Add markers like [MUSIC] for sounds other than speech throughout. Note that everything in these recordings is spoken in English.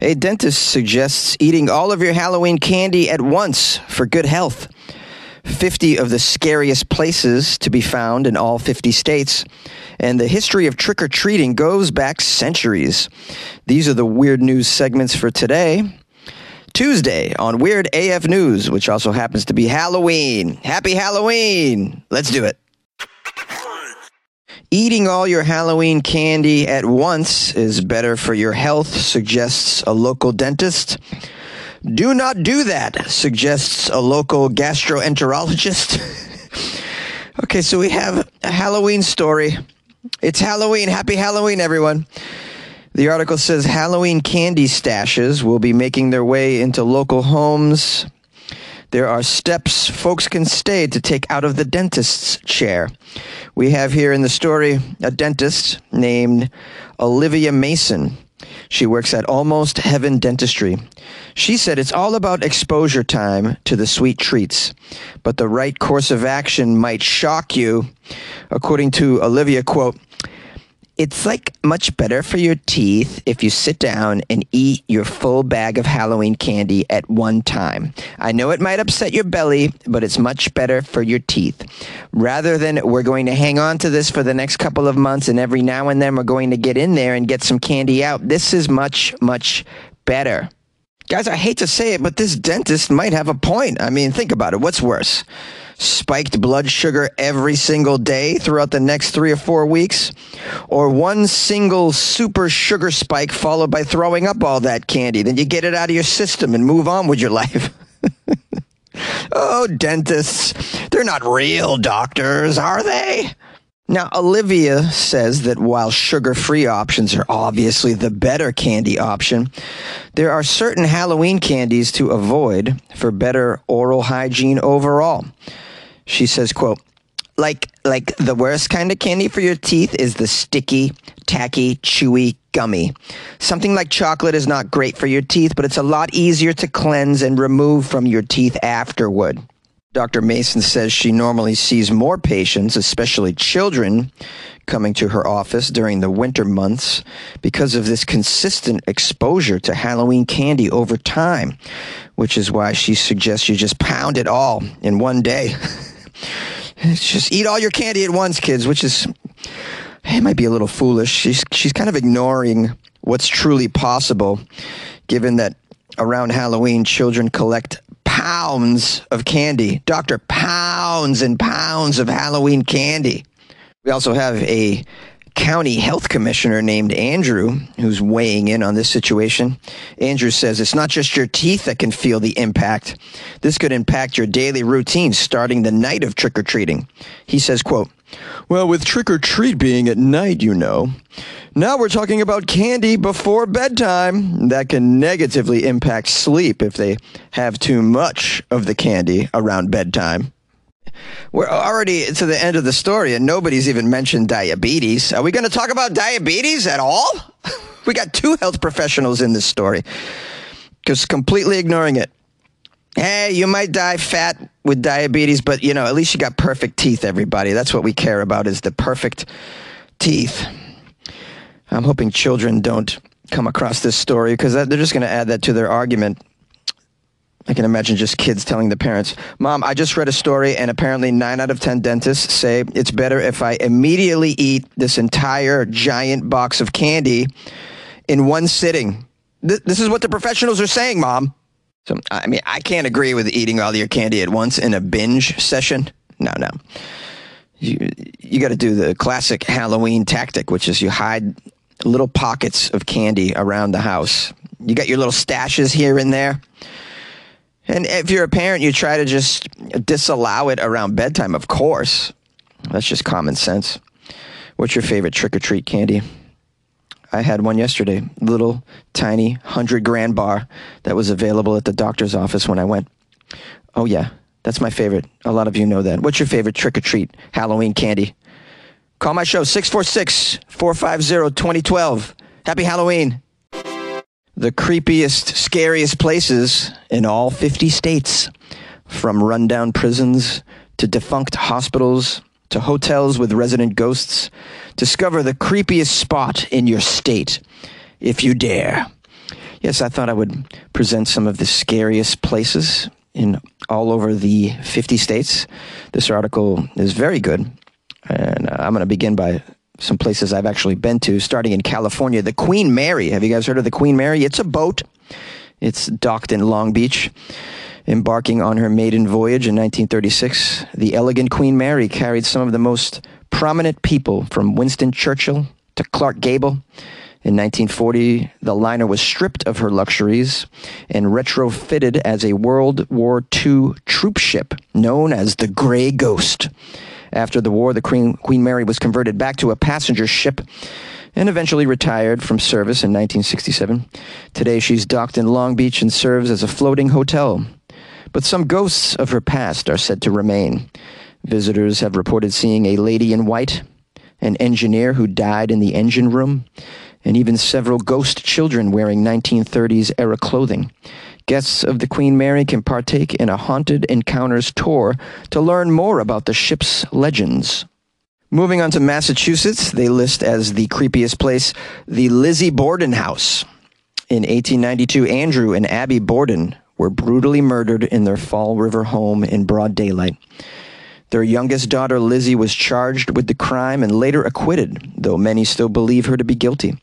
A dentist suggests eating all of your Halloween candy at once for good health. 50 of the scariest places to be found in all 50 states. And the history of trick or treating goes back centuries. These are the weird news segments for today. Tuesday on Weird AF News, which also happens to be Halloween. Happy Halloween! Let's do it. Eating all your Halloween candy at once is better for your health, suggests a local dentist. Do not do that, suggests a local gastroenterologist. [LAUGHS] okay, so we have a Halloween story. It's Halloween. Happy Halloween, everyone. The article says Halloween candy stashes will be making their way into local homes. There are steps folks can stay to take out of the dentist's chair. We have here in the story a dentist named Olivia Mason. She works at Almost Heaven Dentistry. She said it's all about exposure time to the sweet treats, but the right course of action might shock you. According to Olivia, quote, it's like much better for your teeth if you sit down and eat your full bag of Halloween candy at one time. I know it might upset your belly, but it's much better for your teeth. Rather than we're going to hang on to this for the next couple of months and every now and then we're going to get in there and get some candy out, this is much, much better. Guys, I hate to say it, but this dentist might have a point. I mean, think about it. What's worse? spiked blood sugar every single day throughout the next three or four weeks, or one single super sugar spike followed by throwing up all that candy. Then you get it out of your system and move on with your life. [LAUGHS] oh, dentists, they're not real doctors, are they? Now, Olivia says that while sugar free options are obviously the better candy option, there are certain Halloween candies to avoid for better oral hygiene overall. She says, quote, like like the worst kind of candy for your teeth is the sticky, tacky, chewy gummy. Something like chocolate is not great for your teeth, but it's a lot easier to cleanse and remove from your teeth afterward. Dr. Mason says she normally sees more patients, especially children, coming to her office during the winter months because of this consistent exposure to Halloween candy over time, which is why she suggests you just pound it all in one day. [LAUGHS] just eat all your candy at once, kids, which is it might be a little foolish. She's she's kind of ignoring what's truly possible, given that around Halloween children collect pounds of candy. Doctor, pounds and pounds of Halloween candy. We also have a county health commissioner named Andrew who's weighing in on this situation. Andrew says it's not just your teeth that can feel the impact. This could impact your daily routine starting the night of trick or treating. He says, quote, well, with trick or treat being at night, you know. Now we're talking about candy before bedtime. That can negatively impact sleep if they have too much of the candy around bedtime. We're already to the end of the story, and nobody's even mentioned diabetes. Are we going to talk about diabetes at all? [LAUGHS] we got two health professionals in this story, just completely ignoring it. Hey, you might die fat with diabetes, but you know, at least you got perfect teeth, everybody. That's what we care about is the perfect teeth. I'm hoping children don't come across this story because they're just going to add that to their argument I can imagine just kids telling the parents, Mom, I just read a story, and apparently nine out of 10 dentists say it's better if I immediately eat this entire giant box of candy in one sitting. Th- this is what the professionals are saying, Mom. So, I mean, I can't agree with eating all your candy at once in a binge session. No, no. You, you got to do the classic Halloween tactic, which is you hide little pockets of candy around the house. You got your little stashes here and there. And if you're a parent, you try to just disallow it around bedtime, of course. That's just common sense. What's your favorite trick or treat candy? I had one yesterday, little tiny 100 grand bar that was available at the doctor's office when I went. Oh, yeah, that's my favorite. A lot of you know that. What's your favorite trick or treat Halloween candy? Call my show 646 450 2012. Happy Halloween the creepiest, scariest places in all 50 states, from rundown prisons to defunct hospitals to hotels with resident ghosts. Discover the creepiest spot in your state if you dare. Yes, I thought I would present some of the scariest places in all over the 50 states. This article is very good. And uh, I'm going to begin by some places I've actually been to, starting in California. The Queen Mary. Have you guys heard of the Queen Mary? It's a boat, it's docked in Long Beach. Embarking on her maiden voyage in 1936, the elegant Queen Mary carried some of the most prominent people from Winston Churchill to Clark Gable. In 1940, the liner was stripped of her luxuries and retrofitted as a World War II troop ship known as the Grey Ghost. After the war, the Queen, Queen Mary was converted back to a passenger ship and eventually retired from service in 1967. Today, she's docked in Long Beach and serves as a floating hotel. But some ghosts of her past are said to remain. Visitors have reported seeing a lady in white, an engineer who died in the engine room, and even several ghost children wearing 1930s era clothing. Guests of the Queen Mary can partake in a Haunted Encounters tour to learn more about the ship's legends. Moving on to Massachusetts, they list as the creepiest place the Lizzie Borden House. In 1892, Andrew and Abby Borden were brutally murdered in their Fall River home in broad daylight. Their youngest daughter, Lizzie, was charged with the crime and later acquitted, though many still believe her to be guilty.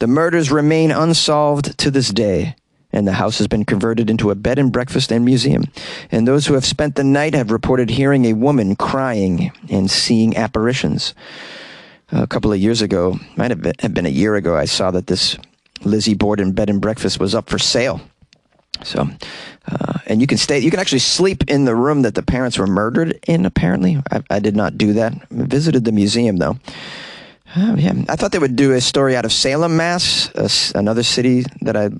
The murders remain unsolved to this day and the house has been converted into a bed and breakfast and museum. And those who have spent the night have reported hearing a woman crying and seeing apparitions. A couple of years ago, might have been, a year ago, I saw that this Lizzie Borden bed and breakfast was up for sale. So, uh, and you can stay, you can actually sleep in the room that the parents were murdered in, apparently. I, I did not do that. I visited the museum, though. Uh, yeah, I thought they would do a story out of Salem, Mass, another city that I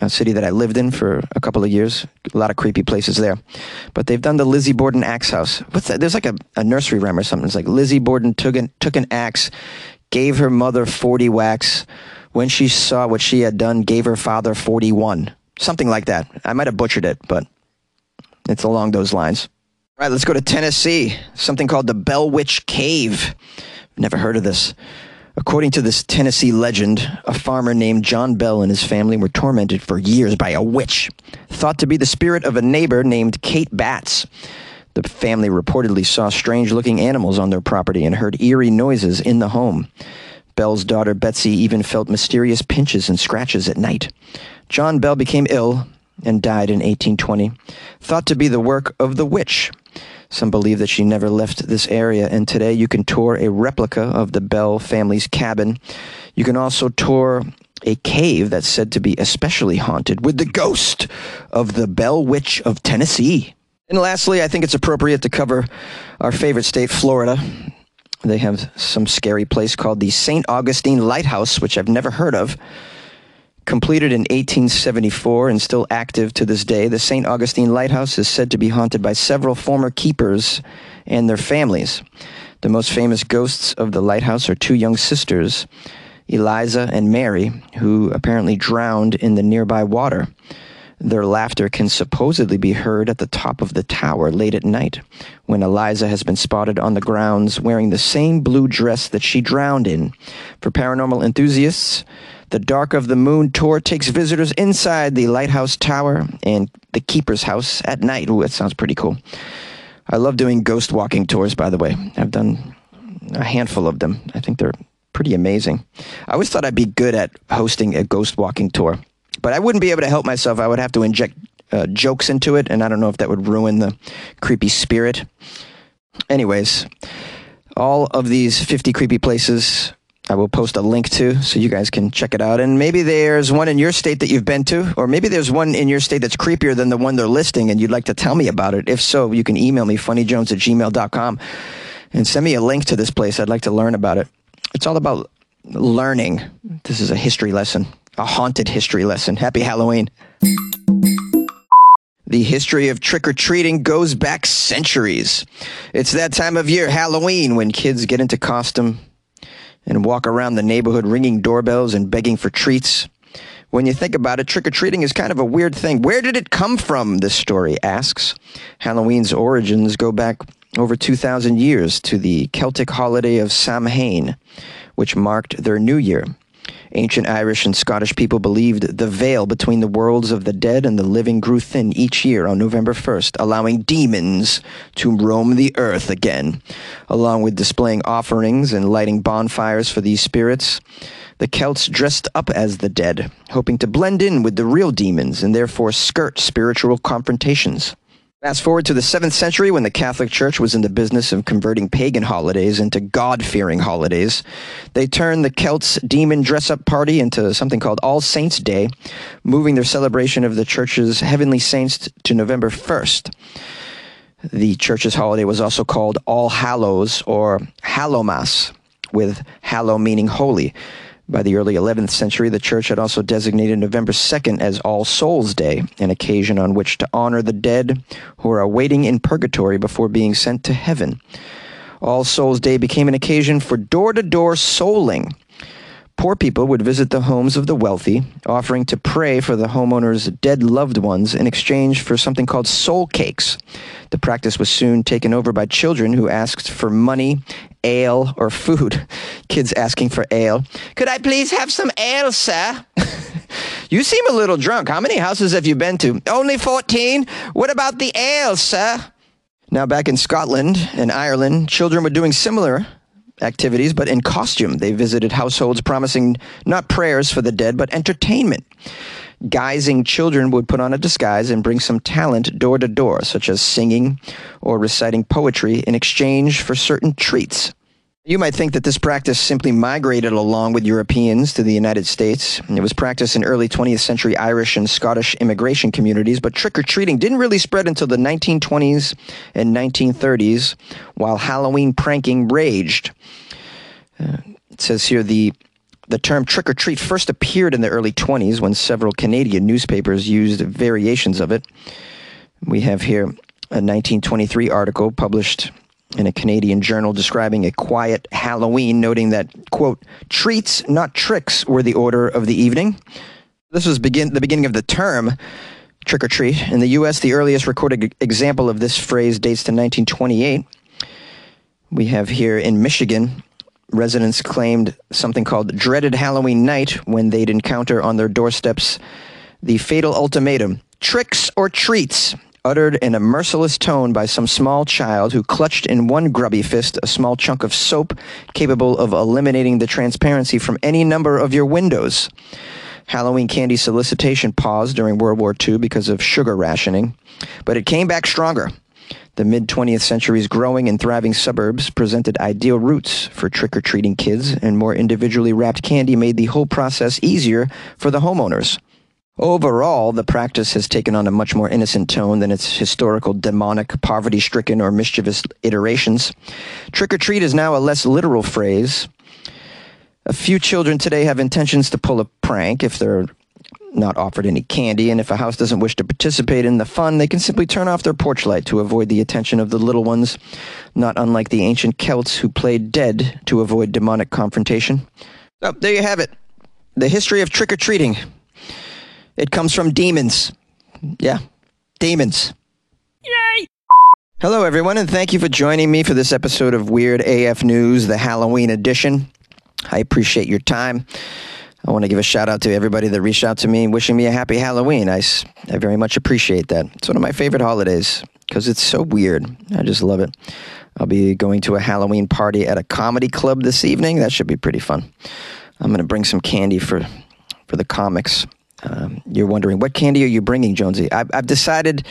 a city that I lived in for a couple of years. A lot of creepy places there. But they've done the Lizzie Borden axe house. What's that? There's like a, a nursery rhyme or something. It's like Lizzie Borden took an, took an axe, gave her mother 40 whacks. When she saw what she had done, gave her father 41. Something like that. I might have butchered it, but it's along those lines. All right, let's go to Tennessee. Something called the Bell Witch Cave. Never heard of this. According to this Tennessee legend, a farmer named John Bell and his family were tormented for years by a witch, thought to be the spirit of a neighbor named Kate Batts. The family reportedly saw strange looking animals on their property and heard eerie noises in the home. Bell's daughter Betsy even felt mysterious pinches and scratches at night. John Bell became ill and died in 1820, thought to be the work of the witch. Some believe that she never left this area, and today you can tour a replica of the Bell family's cabin. You can also tour a cave that's said to be especially haunted with the ghost of the Bell Witch of Tennessee. And lastly, I think it's appropriate to cover our favorite state, Florida. They have some scary place called the St. Augustine Lighthouse, which I've never heard of. Completed in 1874 and still active to this day, the St. Augustine Lighthouse is said to be haunted by several former keepers and their families. The most famous ghosts of the lighthouse are two young sisters, Eliza and Mary, who apparently drowned in the nearby water. Their laughter can supposedly be heard at the top of the tower late at night, when Eliza has been spotted on the grounds wearing the same blue dress that she drowned in. For paranormal enthusiasts, the Dark of the Moon tour takes visitors inside the Lighthouse Tower and the Keeper's House at night. Ooh, that sounds pretty cool. I love doing ghost walking tours, by the way. I've done a handful of them. I think they're pretty amazing. I always thought I'd be good at hosting a ghost walking tour, but I wouldn't be able to help myself. I would have to inject uh, jokes into it, and I don't know if that would ruin the creepy spirit. Anyways, all of these 50 creepy places I will post a link to so you guys can check it out. And maybe there's one in your state that you've been to, or maybe there's one in your state that's creepier than the one they're listing and you'd like to tell me about it. If so, you can email me, funnyjones at gmail.com, and send me a link to this place. I'd like to learn about it. It's all about learning. This is a history lesson, a haunted history lesson. Happy Halloween. The history of trick or treating goes back centuries. It's that time of year, Halloween, when kids get into costume and walk around the neighborhood ringing doorbells and begging for treats. When you think about it, trick or treating is kind of a weird thing. Where did it come from? This story asks. Halloween's origins go back over 2,000 years to the Celtic holiday of Samhain, which marked their new year. Ancient Irish and Scottish people believed the veil between the worlds of the dead and the living grew thin each year on November 1st, allowing demons to roam the earth again. Along with displaying offerings and lighting bonfires for these spirits, the Celts dressed up as the dead, hoping to blend in with the real demons and therefore skirt spiritual confrontations. Fast forward to the 7th century when the Catholic Church was in the business of converting pagan holidays into God fearing holidays. They turned the Celts' demon dress up party into something called All Saints' Day, moving their celebration of the Church's heavenly saints to November 1st. The Church's holiday was also called All Hallows or Hallowmas, with hallow meaning holy. By the early 11th century, the church had also designated November 2nd as All Souls Day, an occasion on which to honor the dead who are awaiting in purgatory before being sent to heaven. All Souls Day became an occasion for door to door souling. Poor people would visit the homes of the wealthy, offering to pray for the homeowner's dead loved ones in exchange for something called soul cakes. The practice was soon taken over by children who asked for money ale or food. [LAUGHS] Kids asking for ale. Could I please have some ale, sir? [LAUGHS] you seem a little drunk. How many houses have you been to? Only 14. What about the ale, sir? Now, back in Scotland and Ireland, children were doing similar activities, but in costume. They visited households promising not prayers for the dead, but entertainment. Guising children would put on a disguise and bring some talent door to door, such as singing or reciting poetry, in exchange for certain treats. You might think that this practice simply migrated along with Europeans to the United States. It was practiced in early 20th century Irish and Scottish immigration communities, but trick or treating didn't really spread until the 1920s and 1930s, while Halloween pranking raged. Uh, it says here the the term trick or treat first appeared in the early 20s when several Canadian newspapers used variations of it. We have here a 1923 article published in a Canadian journal describing a quiet Halloween, noting that, quote, treats, not tricks, were the order of the evening. This was begin, the beginning of the term trick or treat. In the U.S., the earliest recorded example of this phrase dates to 1928. We have here in Michigan, residents claimed something called dreaded Halloween night when they'd encounter on their doorsteps the fatal ultimatum tricks or treats uttered in a merciless tone by some small child who clutched in one grubby fist a small chunk of soap capable of eliminating the transparency from any number of your windows. Halloween candy solicitation paused during World War II because of sugar rationing, but it came back stronger. The mid 20th century's growing and thriving suburbs presented ideal routes for trick or treating kids, and more individually wrapped candy made the whole process easier for the homeowners. Overall, the practice has taken on a much more innocent tone than its historical demonic, poverty stricken, or mischievous iterations. Trick or treat is now a less literal phrase. A few children today have intentions to pull a prank if they're not offered any candy, and if a house doesn't wish to participate in the fun, they can simply turn off their porch light to avoid the attention of the little ones, not unlike the ancient Celts who played dead to avoid demonic confrontation. So, there you have it. The history of trick or treating. It comes from demons. Yeah, demons. Yay! Hello, everyone, and thank you for joining me for this episode of Weird AF News, the Halloween edition. I appreciate your time. I want to give a shout out to everybody that reached out to me wishing me a happy Halloween. I, I very much appreciate that. It's one of my favorite holidays because it's so weird. I just love it. I'll be going to a Halloween party at a comedy club this evening. That should be pretty fun. I'm going to bring some candy for for the comics. Um, you're wondering what candy are you bringing, Jonesy? I've, I've decided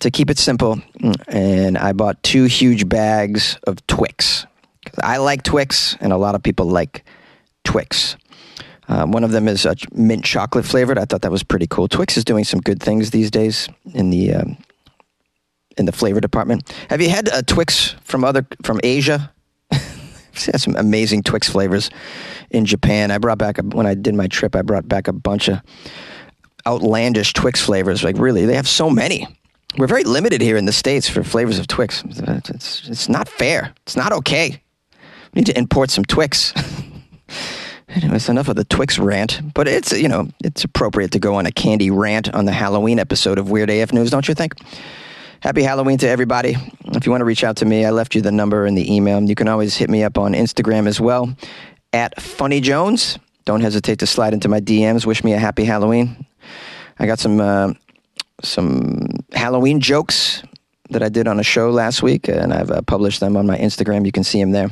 to keep it simple, and I bought two huge bags of Twix. I like Twix, and a lot of people like Twix. Um, one of them is a mint chocolate flavored. I thought that was pretty cool. Twix is doing some good things these days in the um, in the flavor department. Have you had a Twix from other from Asia? Has some amazing Twix flavors in Japan. I brought back a, when I did my trip. I brought back a bunch of outlandish Twix flavors. Like really, they have so many. We're very limited here in the states for flavors of Twix. It's it's not fair. It's not okay. We need to import some Twix. [LAUGHS] Anyways, enough of the Twix rant, but it's you know it's appropriate to go on a candy rant on the Halloween episode of Weird AF News, don't you think? Happy Halloween to everybody. If you want to reach out to me, I left you the number and the email. You can always hit me up on Instagram as well at Funny Jones. don't hesitate to slide into my DMs. Wish me a happy Halloween. I got some uh, some Halloween jokes that I did on a show last week, and I've uh, published them on my Instagram. You can see them there.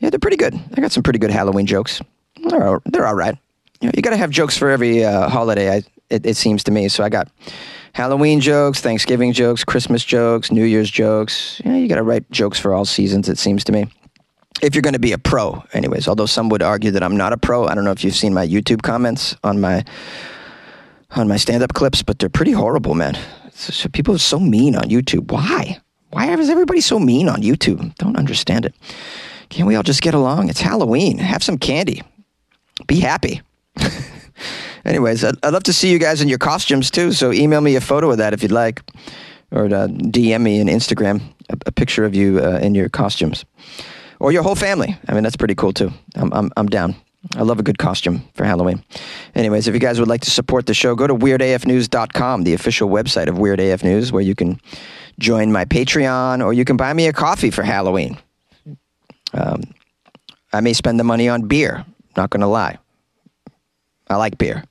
Yeah, they're pretty good. I got some pretty good Halloween jokes. They're all, they're all right. You, know, you got to have jokes for every uh, holiday. I, it, it seems to me. So I got Halloween jokes, Thanksgiving jokes, Christmas jokes, New Year's jokes. Yeah, you got to write jokes for all seasons. It seems to me. If you're going to be a pro, anyways. Although some would argue that I'm not a pro. I don't know if you've seen my YouTube comments on my on my stand-up clips, but they're pretty horrible, man. So people are so mean on YouTube. Why? Why is everybody so mean on YouTube? Don't understand it. Can't we all just get along? It's Halloween. Have some candy. Be happy. [LAUGHS] Anyways, I'd, I'd, love to see you guys in your costumes too. So email me a photo of that if you'd like, or uh, DM me on Instagram a, a picture of you uh, in your costumes, or your whole family. I mean, that's pretty cool too. I'm I'm, I'm down. I love a good costume for Halloween. Anyways, if you guys would like to support the show, go to weirdafnews.com, the official website of Weird AF News, where you can join my Patreon or you can buy me a coffee for Halloween. Um, I may spend the money on beer, not going to lie. I like beer.